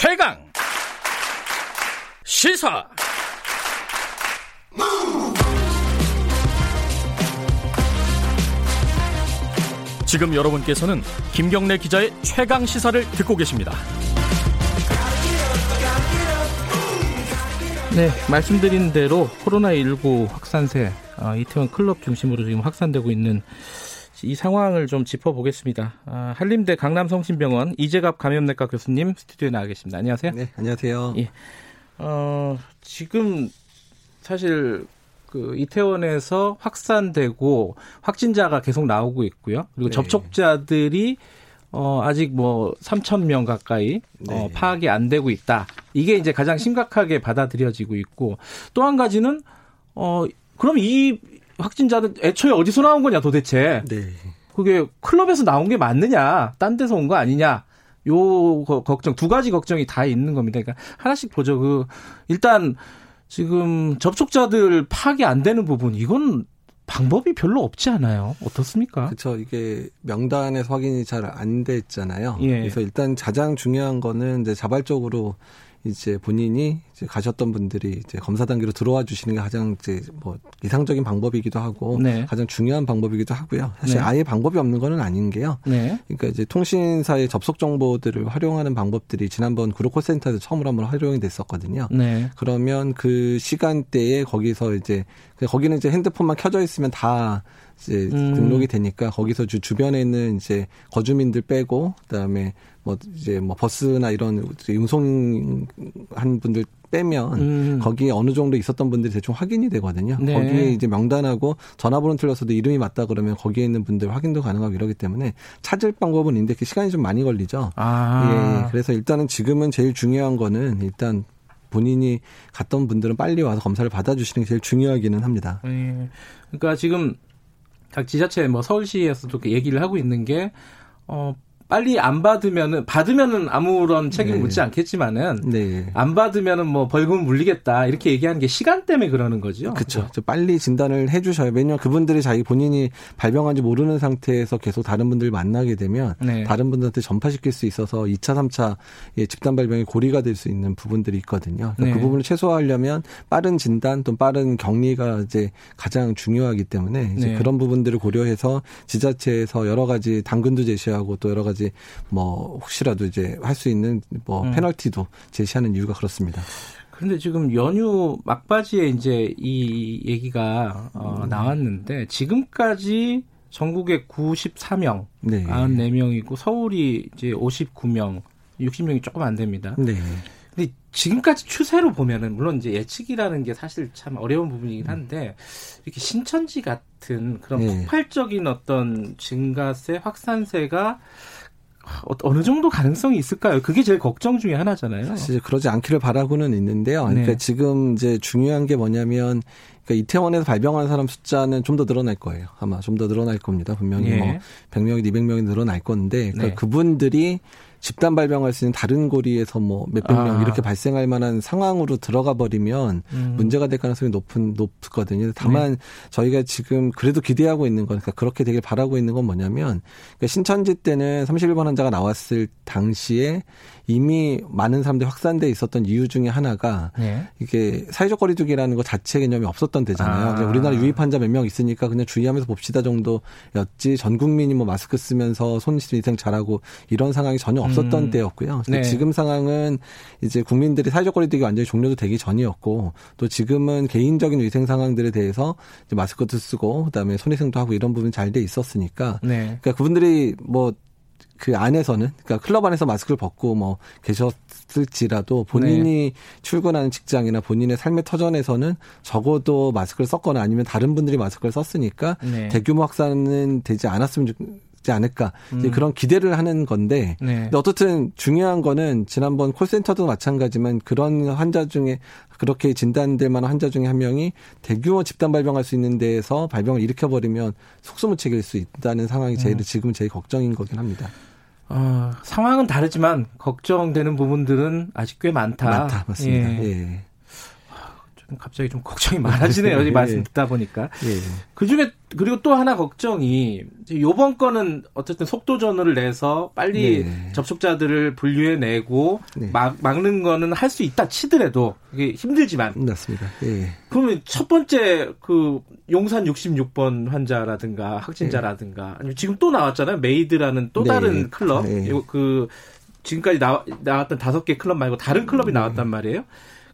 최강 시사 지금 여러분께서는 김경래 기자의 최강 시사를 듣고 계십니다. 네, 말씀드린 대로 코로나19 확산세 어, 이태원 클럽 중심으로 지금 확산되고 있는 이 상황을 좀 짚어보겠습니다. 아, 한림대 강남성심병원 이재갑 감염내과 교수님 스튜디오에 나와 계십니다. 안녕하세요. 네, 안녕하세요. 예. 어, 지금 사실 그 이태원에서 확산되고 확진자가 계속 나오고 있고요. 그리고 네. 접촉자들이 어, 아직 뭐 3천 명 가까이 어, 네. 어, 파악이 안 되고 있다. 이게 이제 가장 심각하게 받아들여지고 있고 또 한 가지는 어, 그럼 이 확진자들 애초에 어디서 나온 거냐 도대체. 네. 그게 클럽에서 나온 게 맞느냐, 딴 데서 온 거 아니냐. 요 걱정 두 가지 걱정이 다 있는 겁니다. 그러니까 하나씩 보죠. 그 일단 지금 접촉자들 파악이 안 되는 부분 이건 방법이 별로 없지 않아요. 어떻습니까? 그렇죠. 이게 명단에서 확인이 잘 안 됐잖아요. 예. 그래서 일단 가장 중요한 거는 이제 자발적으로 이제 본인이 이제 가셨던 분들이 이제 검사 단계로 들어와 주시는 게 가장 이제 뭐 이상적인 방법이기도 하고 네. 가장 중요한 방법이기도 하고요. 사실 네. 아예 방법이 없는 거는 아닌 게요. 네. 그러니까 이제 통신사의 접속 정보들을 활용하는 방법들이 지난번 구로콜센터에서 처음으로 한번 활용이 됐었거든요. 네. 그러면 그 시간대에 거기서 이제 거기는 이제 핸드폰만 켜져 있으면 다 이제 음. 등록이 되니까 거기서 주 주변에 있는 이제 거주민들 빼고 그다음에 뭐 이제 뭐 버스나 이런 운송한 분들 빼면 음. 거기에 어느 정도 있었던 분들이 대충 확인이 되거든요. 네. 거기에 이제 명단하고 전화번호 틀렸어도 이름이 맞다 그러면 거기에 있는 분들 확인도 가능하고 이러기 때문에 찾을 방법은 있는데 그 시간이 좀 많이 걸리죠. 아. 예. 그래서 일단은 지금은 제일 중요한 거는 일단 본인이 갔던 분들은 빨리 와서 검사를 받아주시는 게 제일 중요하기는 합니다. 예. 그러니까 지금 각 지자체 뭐 서울시에서도 얘기를 하고 있는 게 어, 빨리 안 받으면은 받으면은 아무런 책임 네. 묻지 않겠지만은 네. 안 받으면은 뭐 벌금 물리겠다 이렇게 얘기하는 게 시간 때문에 그러는 거죠. 그렇죠. 빨리 진단을 해주셔야 왜냐면 그분들이 자기 본인이 발병한지 모르는 상태에서 계속 다른 분들 만나게 되면 네. 다른 분들한테 전파시킬 수 있어서 2차, 3차 집단 발병의 고리가 될 수 있는 부분들이 있거든요. 그러니까 네. 그 부분을 최소화하려면 빠른 진단 또 빠른 격리가 이제 가장 중요하기 때문에 이제 네. 그런 부분들을 고려해서 지자체에서 여러 가지 당근도 제시하고 또 여러 가지 가지 뭐 혹시라도 이제 할 수 있는 뭐 음. 페널티도 제시하는 이유가 그렇습니다. 그런데 지금 연휴 막바지에 이제 이 얘기가 어, 음. 나왔는데 지금까지 전국에 94명, 네. 94명이고 서울이 이제 59명, 60명이 조금 안 됩니다. 네. 근데 지금까지 추세로 보면은 물론 이제 예측이라는 게 사실 참 어려운 부분이긴 음. 한데 이렇게 신천지 같은 그런 네. 폭발적인 어떤 증가세 확산세가 어, 어느 정도 가능성이 있을까요? 그게 제일 걱정 중에 하나잖아요. 사실 그러지 않기를 바라고는 있는데요. 그러니까 네. 지금 이제 중요한 게 뭐냐면 그러니까 이태원에서 발병한 사람 숫자는 좀 더 늘어날 거예요. 아마 좀 더 늘어날 겁니다. 분명히 네. 뭐 100명이 200명이 늘어날 건데 그러니까 네. 그분들이 집단 발병할 수 있는 다른 고리에서 뭐 몇백 명 아. 이렇게 발생할 만한 상황으로 들어가 버리면 음. 문제가 될 가능성이 높은 높거든요. 다만 네. 저희가 지금 그래도 기대하고 있는 건 그러니까 그렇게 되길 바라고 있는 건 뭐냐면 그러니까 신천지 때는 31번 환자가 나왔을 당시에 이미 많은 사람들이 확산돼 있었던 이유 중에 하나가 네. 이게 사회적 거리두기라는 것 자체 개념이 없었던 데잖아요. 아. 우리나라 유입 환자 몇 명 있으니까 그냥 주의하면서 봅시다 정도였지 전 국민이 뭐 마스크 쓰면서 손실 위생 잘하고 이런 상황이 전혀 없었던 음. 때였고요. 네. 지금 상황은 이제 국민들이 사회적 거리두기 완전히 종료도 되기 전이었고 또 지금은 개인적인 위생 상황들에 대해서 이제 마스크도 쓰고 그다음에 손위생도 하고 이런 부분이 잘돼 있었으니까 네. 그러니까 그분들이 뭐그 안에서는 그러니까 클럽 안에서 마스크를 벗고 뭐 계셨을지라도 본인이 네. 출근하는 직장이나 본인의 삶의 터전에서는 적어도 마스크를 썼거나 아니면 다른 분들이 마스크를 썼으니까 네. 대규모 확산은 되지 않았으면 좋지 않을까 음. 그런 기대를 하는 건데 네. 근데 어떻든 중요한 거는 지난번 콜센터도 마찬가지만 그런 환자 중에 그렇게 진단될 만한 환자 중에 한 명이 대규모 집단 발병할 수 있는 데에서 발병을 일으켜버리면 속수무책일 수 있다는 상황이 제일 음. 지금 제일 걱정인 거긴 합니다. 어, 상황은 다르지만 걱정되는 부분들은 아직 꽤 많다. 많다, 맞습니다. 예. 예. 갑자기 좀 걱정이 많아지네요. 이 말씀 듣다 보니까. 예. 그 중에 그리고 또 하나 걱정이 요번 건은 어쨌든 속도 전후를 내서 빨리 네. 접촉자들을 분류해 내고 네. 막, 막는 거는 할 수 있다 치더라도 이게 힘들지만. 맞습니다. 예. 그러면 첫 번째 그 용산 66번 환자라든가 확진자라든가 아니면 지금 또 나왔잖아요. 메이드라는 또 네. 다른 클럽. 네. 그 지금까지 나, 나왔던 다섯 개 클럽 말고 다른 클럽이 네. 나왔단 말이에요.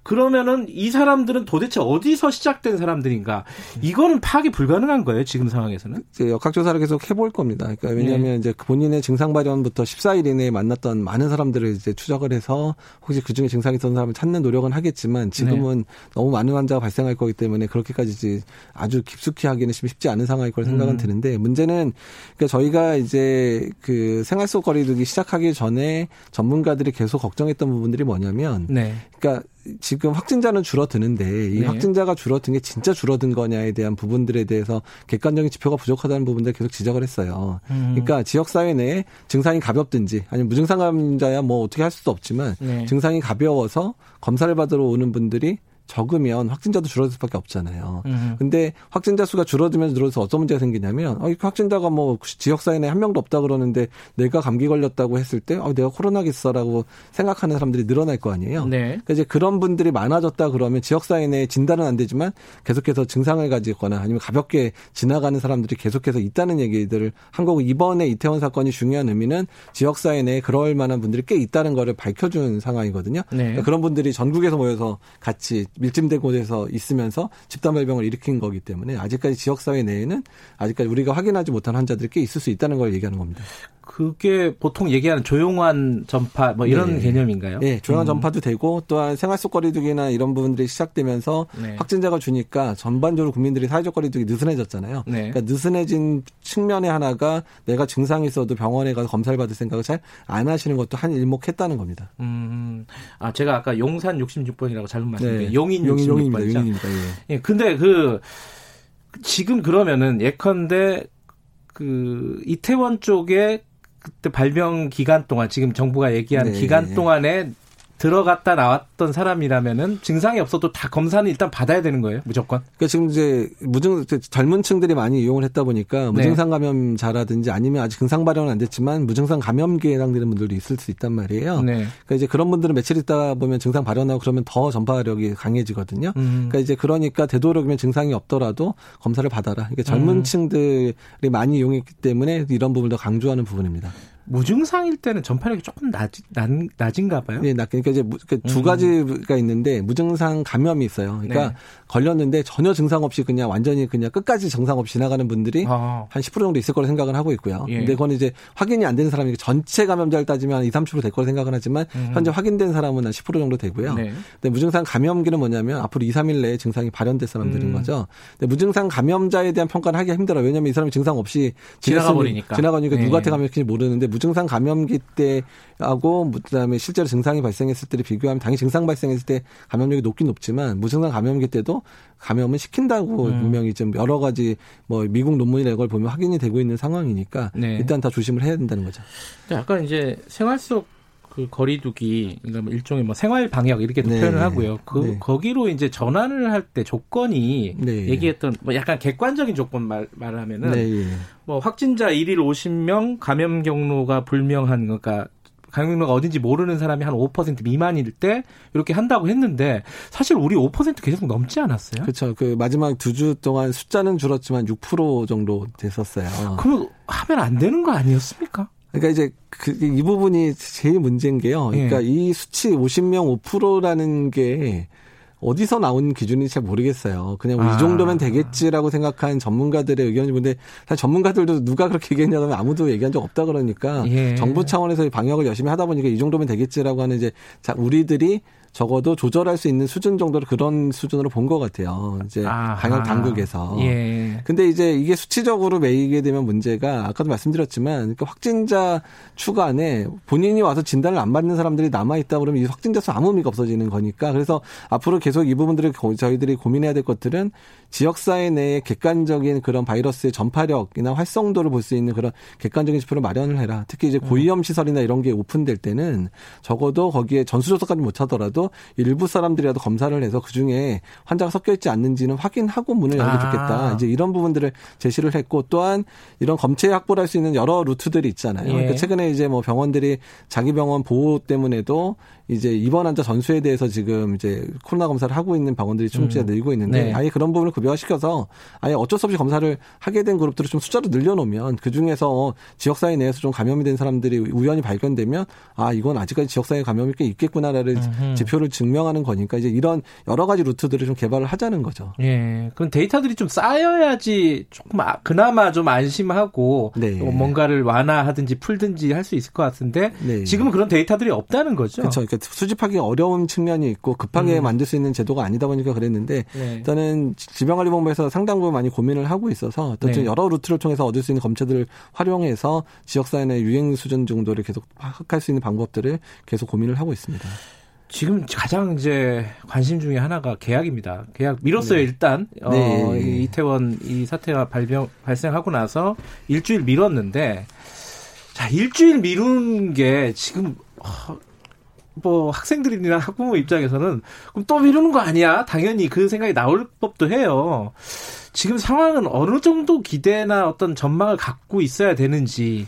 그러면은 이 사람들은 도대체 어디서 시작된 사람들인가? 이거는 파악이 불가능한 거예요, 지금 상황에서는? 역학조사를 계속 해볼 겁니다. 그러니까 왜냐하면 네. 이제 본인의 증상 발현부터 14일 이내에 만났던 많은 사람들을 이제 추적을 해서 혹시 그 중에 증상이 있던 사람을 찾는 노력은 하겠지만 지금은 네. 너무 많은 환자가 발생할 거기 때문에 그렇게까지 이제 아주 깊숙이 하기는 쉽지 않은 상황일 걸 생각은 음. 드는데 문제는 그러니까 저희가 이제 그 생활 속 거리두기 시작하기 전에 전문가들이 계속 걱정했던 부분들이 뭐냐면 네. 그러니까 지금 확진자는 줄어드는데 이 네. 확진자가 줄어든 게 진짜 줄어든 거냐에 대한 부분들에 대해서 객관적인 지표가 부족하다는 부분들 계속 지적을 했어요. 음. 그러니까 지역 사회 내에 증상이 가볍든지 아니면 무증상 감염자야 뭐 어떻게 할 수도 없지만 네. 증상이 가벼워서 검사를 받으러 오는 분들이 적으면 확진자도 줄어들 수밖에 없잖아요. 음. 근데 확진자 수가 줄어들면서 늘어서 어떤 문제가 생기냐면 어, 확진자가 뭐 지역 사회 내에 한 명도 없다 그러는데 내가 감기 걸렸다고 했을 때 어, 내가 코로나겠어라고 생각하는 사람들이 늘어날 거 아니에요. 네. 그러니까 이제 그런 분들이 많아졌다 그러면 지역 사회 내에 진단은 안 되지만 계속해서 증상을 가지거나 아니면 가볍게 지나가는 사람들이 계속해서 있다는 얘기들을 한 거고 이번에 이태원 사건이 중요한 의미는 지역 사회 내에 그럴 만한 분들이 꽤 있다는 거를 밝혀준 상황이거든요. 네. 그러니까 그런 분들이 전국에서 모여서 같이 밀집된 곳에서 있으면서 집단 발병을 일으킨 거기 때문에 아직까지 지역사회 내에는 아직까지 우리가 확인하지 못한 환자들이 꽤 있을 수 있다는 걸 얘기하는 겁니다. 그게 보통 얘기하는 조용한 전파 뭐 이런 네. 개념인가요? 네, 조용한 음. 전파도 되고 또한 생활 속 거리두기나 이런 부분들이 시작되면서 네. 확진자가 주니까 전반적으로 국민들이 사회적 거리두기 느슨해졌잖아요. 네. 그러니까 느슨해진 측면의 하나가 내가 증상이 있어도 병원에 가서 검사를 받을 생각을 잘 안 하시는 것도 한 일목했다는 겁니다. 음. 아, 제가 아까 용산 66번이라고 잘못 말씀드린 네. 용인 66번이죠. 용인입니다. 용인입니다. 예. 예. 근데 그 지금 그러면은 예컨대 그 이태원 쪽에 그때 발병 기간 동안 지금 정부가 얘기한 네. 기간 동안에 들어갔다 나왔던 사람이라면은 증상이 없어도 다 검사는 일단 받아야 되는 거예요, 무조건. 그러니까 지금 이제 무증 젊은 층들이 많이 이용을 했다 보니까 네. 무증상 감염자라든지 아니면 아직 증상 발현은 안 됐지만 무증상 감염기에 해당되는 분들도 있을 수 있단 말이에요. 네. 그러니까 이제 그런 분들은 며칠 있다 보면 증상 발현하고 그러면 더 전파력이 강해지거든요. 음. 그러니까 이제 그러니까 되도록이면 증상이 없더라도 검사를 받아라. 그러니까 젊은 음. 층들이 많이 이용했기 때문에 이런 부분을 더 강조하는 부분입니다. 무증상일 때는 전파력이 조금 낮, 낮, 낮은가 봐요. 네, 낮, 그러니까 이제 두 음. 가지가 있는데 무증상 감염이 있어요. 그러니까 네. 걸렸는데 전혀 증상 없이 그냥 완전히 그냥 끝까지 증상 없이 지나가는 분들이 아. 한10% 정도 있을 거라 생각을 하고 있고요. 예. 근데 그건 이제 확인이 안 되는 사람이 전체 감염자를 따지면 한 2, 30%될 거라 생각을 하지만 음. 현재 확인된 사람은 한 10% 정도 되고요. 네. 근데 무증상 감염기는 뭐냐면 앞으로 2, 3일 내에 증상이 발현될 사람들인 음. 거죠. 근데 무증상 감염자에 대한 평가를 하기가 힘들어요. 왜냐하면 이 사람이 증상 없이 지나가 버리니까 지나가니까 네. 누구한테 감염했는지 모르는데 무증상 감염기 때하고 그다음에 실제로 증상이 발생했을 때를 비교하면 당연히 증상 발생했을 때 감염력이 높긴 높지만 무증상 감염기 때도 감염은 시킨다고 음. 분명히 좀 여러 가지 뭐 미국 논문이나 이걸 보면 확인이 되고 있는 상황이니까 네. 일단 다 조심을 해야 된다는 거죠. 약간 이제 생활 속 그 거리두기 그러니까 뭐 일종의 뭐 생활 방역 이렇게도 네. 표현을 하고요. 그 네. 거기로 이제 전환을 할 때 조건이 네. 얘기했던 뭐 약간 객관적인 조건 말 말하면은 네. 예. 뭐 확진자 1일 50명 감염 경로가 불명한 그러니까 감염로가 어딘지 모르는 사람이 한 5% 미만일 때 이렇게 한다고 했는데 사실 우리 5% 계속 넘지 않았어요? 그렇죠. 그 마지막 두 주 동안 숫자는 줄었지만 6% 정도 됐었어요. 그럼 하면 안 되는 거 아니었습니까? 그러니까 이제 그, 이 부분이 제일 문제인 게요. 그러니까 예. 이 수치 50명 5%라는 게 어디서 나온 기준인지 잘 모르겠어요. 그냥 아. 이 정도면 되겠지라고 생각한 전문가들의 의견이 근데 사실 전문가들도 누가 그렇게 얘기했냐면 아무도 얘기한 적 없다 그러니까 예. 정부 차원에서 방역을 열심히 하다 보니까 이 정도면 되겠지라고 하는 이제 자 우리들이 적어도 조절할 수 있는 수준 정도로 그런 수준으로 본 것 같아요. 이제 아하. 방역 당국에서. 예. 근데 이제 이게 수치적으로 매이게 되면 문제가 아까도 말씀드렸지만 그 확진자 추가 안에 본인이 와서 진단을 안 받는 사람들이 남아 있다 그러면 이 확진자 수 아무 의미가 없어지는 거니까 그래서 앞으로 계속 이 부분들을 저희들이 고민해야 될 것들은 지역사회 내에 객관적인 그런 바이러스의 전파력이나 활성도를 볼 수 있는 그런 객관적인 지표를 마련을 해라. 특히 이제 고위험 시설이나 이런 게 오픈될 때는 적어도 거기에 전수조사까지 못하더라도 일부 사람들이라도 검사를 해서 그 중에 환자가 섞여 있지 않는지는 확인하고 문을 열게 좋겠다. 아. 이제 이런 부분들을 제시를 했고 또한 이런 검체 확보를 할 수 있는 여러 루트들이 있잖아요. 예. 그러니까 최근에 이제 뭐 병원들이 자기 병원 보호 때문에도 이제 입원 환자 전수에 대해서 지금 이제 코로나 검사를 하고 있는 병원들이 음. 늘고 있는데 네. 아예 그런 부분을 급여화시켜서 아예 어쩔 수 없이 검사를 하게 된 그룹들을 좀 숫자로 늘려놓으면 그 중에서 지역사회 내에서 좀 감염이 된 사람들이 우연히 발견되면 아 이건 아직까지 지역사회 감염이 꽤 있겠구나라는 음흠. 지표를 증명하는 거니까 이제 이런 여러 가지 루트들을 좀 개발을 하자는 거죠. 예. 그럼 데이터들이 좀 쌓여야지 조금 아, 그나마 좀 안심하고 네. 뭔가를 완화하든지 풀든지 할 수 있을 것 같은데 네. 지금은 그런 데이터들이 없다는 거죠. 그렇죠. 그러니까 수집하기 어려운 측면이 있고 급하게 음. 만들 수 있는 제도가 아니다 보니까 그랬는데 네. 일단은 질병관리본부에서 상당 부분 많이 고민을 하고 있어서 어떤 네. 여러 루트를 통해서 얻을 수 있는 검체들을 활용해서 지역사회 내 유행 수준 정도를 계속 파악할 수 있는 방법들을 계속 고민을 하고 있습니다. 지금 가장 이제 관심 중에 하나가 계약입니다. 계약 미뤘어요 네. 일단 어, 네. 이태원 이 사태가 발병 발생하고 나서 일주일 미뤘는데 자 일주일 미룬 게 지금 어, 뭐 학생들이나 학부모 입장에서는 그럼 또 미루는 거 아니야? 당연히 그 생각이 나올 법도 해요. 지금 상황은 어느 정도 기대나 어떤 전망을 갖고 있어야 되는지.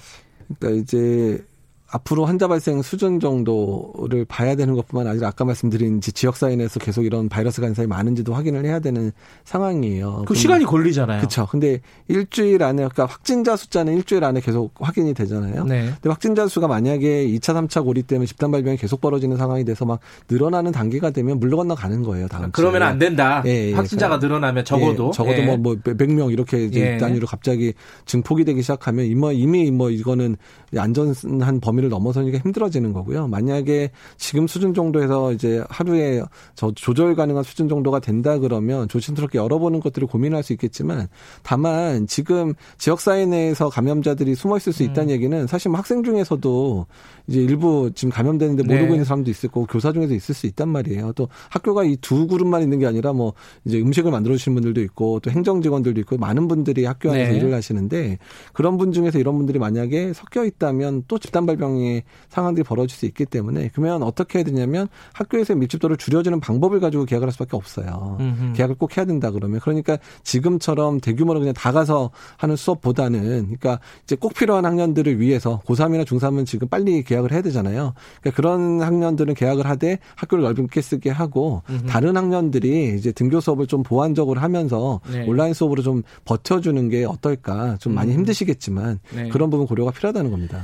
그러니까 이제 앞으로 환자 발생 수준 정도를 봐야 되는 것뿐만 아니라 아까 말씀드린 지역사회 내에서 계속 이런 바이러스 간사이 많은지도 확인을 해야 되는 상황이에요. 그 시간이 걸리잖아요. 그렇죠. 근데 일주일 안에 그러니까 확진자 숫자는 일주일 안에 계속 확인이 되잖아요. 네. 근데 확진자 수가 만약에 2차, 3차 고리 때문에 집단 발병이 계속 벌어지는 상황이 돼서 막 늘어나는 단계가 되면 물러 건너 가는 거예요. 다음 그러면 안 된다. 예, 예. 확진자가 그러니까 늘어나면 적어도 예, 적어도 뭐, 뭐 100명 이렇게 이제 예. 단위로 갑자기 증폭이 되기 시작하면 이미 뭐 이거는 안전한 범위 를 넘어서니까 힘들어지는 거고요. 만약에 지금 수준 정도에서 이제 하루에 저 조절 가능한 수준 정도가 된다 그러면 조심스럽게 열어보는 것들을 고민할 수 있겠지만 다만 지금 지역사회 내에서 감염자들이 숨어 있을 수 음. 있다는 음. 얘기는 사실 뭐 학생 중에서도 이제 일부 지금 감염되는데 네. 모르고 있는 사람도 있을 거고 교사 중에도 있을 수 있단 말이에요. 또 학교가 이 두 그룹만 있는 게 아니라 뭐 이제 음식을 만들어 주시는 분들도 있고 또 행정 직원들도 있고 많은 분들이 학교 안에서 네. 일을 하시는데 그런 분 중에서 이런 분들이 만약에 섞여 있다면 또 집단 발병 의 상황들이 벌어질 수 있기 때문에 그러면 어떻게 해야 되냐면 학교에서 밀집도를 줄여주는 방법을 가지고 계약을 할 수밖에 없어요. 음흠. 계약을 꼭 해야 된다 그러면 그러니까 지금처럼 대규모로 그냥 다 가서 하는 수업보다는 그러니까 이제 꼭 필요한 학년들을 위해서 고3이나 중3은 지금 빨리 계약 계약을 해야 되잖아요. 그러니까 그런 학년들은 계약을 하되 학교를 넓게 쓰게 하고 음흠. 다른 학년들이 이제 등교 수업을 좀 보완적으로 하면서 네. 온라인 수업으로 좀 버텨주는 게 어떨까. 좀 많이 음. 힘드시겠지만 네. 그런 부분 고려가 필요하다는 겁니다.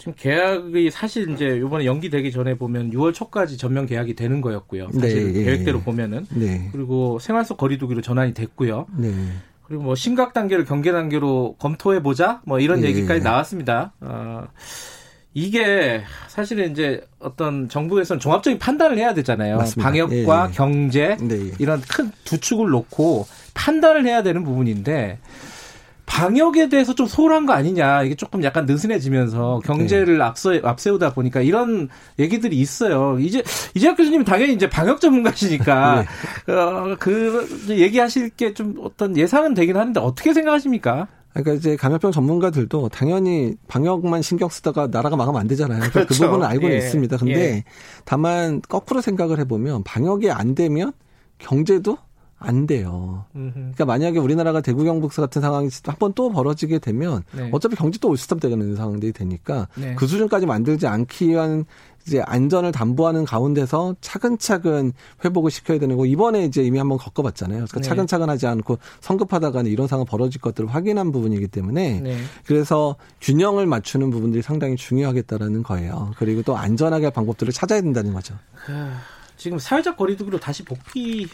지금 계약이 사실 이제 이번에 연기되기 전에 보면 6월 초까지 전면 계약이 되는 거였고요. 사실 네. 계획대로 보면은 네. 그리고 생활 속 거리두기로 전환이 됐고요. 네. 그리고 뭐 심각 단계를 경계 단계로 검토해 보자 뭐 이런 네. 얘기까지 나왔습니다. 어, 이게 사실은 이제 어떤 정부에서는 종합적인 판단을 해야 되잖아요. 맞습니다. 방역과 예, 예. 경제 네. 이런 큰 두 축을 놓고 판단을 해야 되는 부분인데 방역에 대해서 좀 소홀한 거 아니냐 이게 조금 약간 느슨해지면서 경제를 네. 앞서 앞세우다 보니까 이런 얘기들이 있어요. 이제 이재학 교수님 당연히 이제 방역 전문가시니까 네. 어, 그 얘기하실 게 좀 어떤 예상은 되긴 하는데 어떻게 생각하십니까? 그러니까 이제 감염병 전문가들도 당연히 방역만 신경 쓰다가 나라가 망하면 안 되잖아요. 그 그렇죠. 그 부분은 알고는 예. 있습니다. 근데 예. 다만 거꾸로 생각을 해보면 방역이 안 되면 경제도 안 돼요. 그러니까 만약에 우리나라가 대구 경북서 같은 상황이 한 번 또 벌어지게 되면 네. 어차피 경제 또 올스톱 되는 상황들이 되니까 네. 그 수준까지 만들지 않기 위한 이제 안전을 담보하는 가운데서 차근차근 회복을 시켜야 되는 거 이번에 이제 이미 한번 겪어봤잖아요. 그러니까 네. 차근차근 하지 않고 성급하다가는 이런 상황 벌어질 것들을 확인한 부분이기 때문에 네. 그래서 균형을 맞추는 부분들이 상당히 중요하겠다라는 거예요. 그리고 또 안전하게 할 방법들을 찾아야 된다는 거죠. 지금 사회적 거리두기로 다시 복귀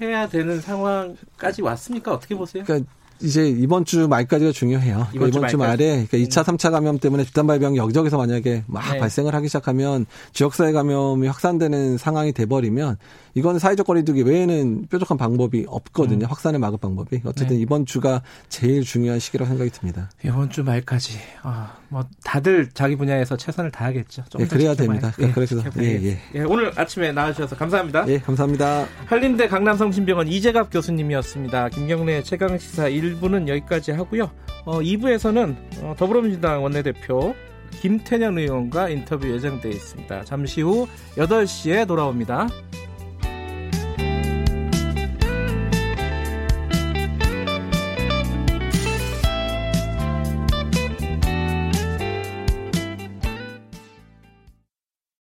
해야 되는 상황까지 왔습니까? 어떻게 보세요? 그러니까 이제 이번 주 말까지가 중요해요. 그러니까 이번, 주, 주 말에 그러니까 2차, 3차 감염 때문에 집단 발병이 여기저기서 만약에 막 네. 발생을 하기 시작하면 지역사회 감염이 확산되는 상황이 돼버리면 이거는 사회적 거리두기 외에는 뾰족한 방법이 없거든요. 음. 확산을 막을 방법이. 어쨌든 네. 이번 주가 제일 중요한 시기라고 생각이 듭니다. 이번 주 말까지. 아, 뭐 다들 자기 분야에서 최선을 다하겠죠. 좀 예, 그래야 됩니다. 예, 그래서 예, 예. 예, 오늘 아침에 나와주셔서 감사합니다. 예, 감사합니다. 한림대 강남성심병원 이재갑 교수님이었습니다. 김경래 최강 시사 1부는 여기까지 하고요. 어, 2부에서는 어, 더불어민주당 원내대표 김태년 의원과 인터뷰 예정되어 있습니다. 잠시 후 8시에 돌아옵니다.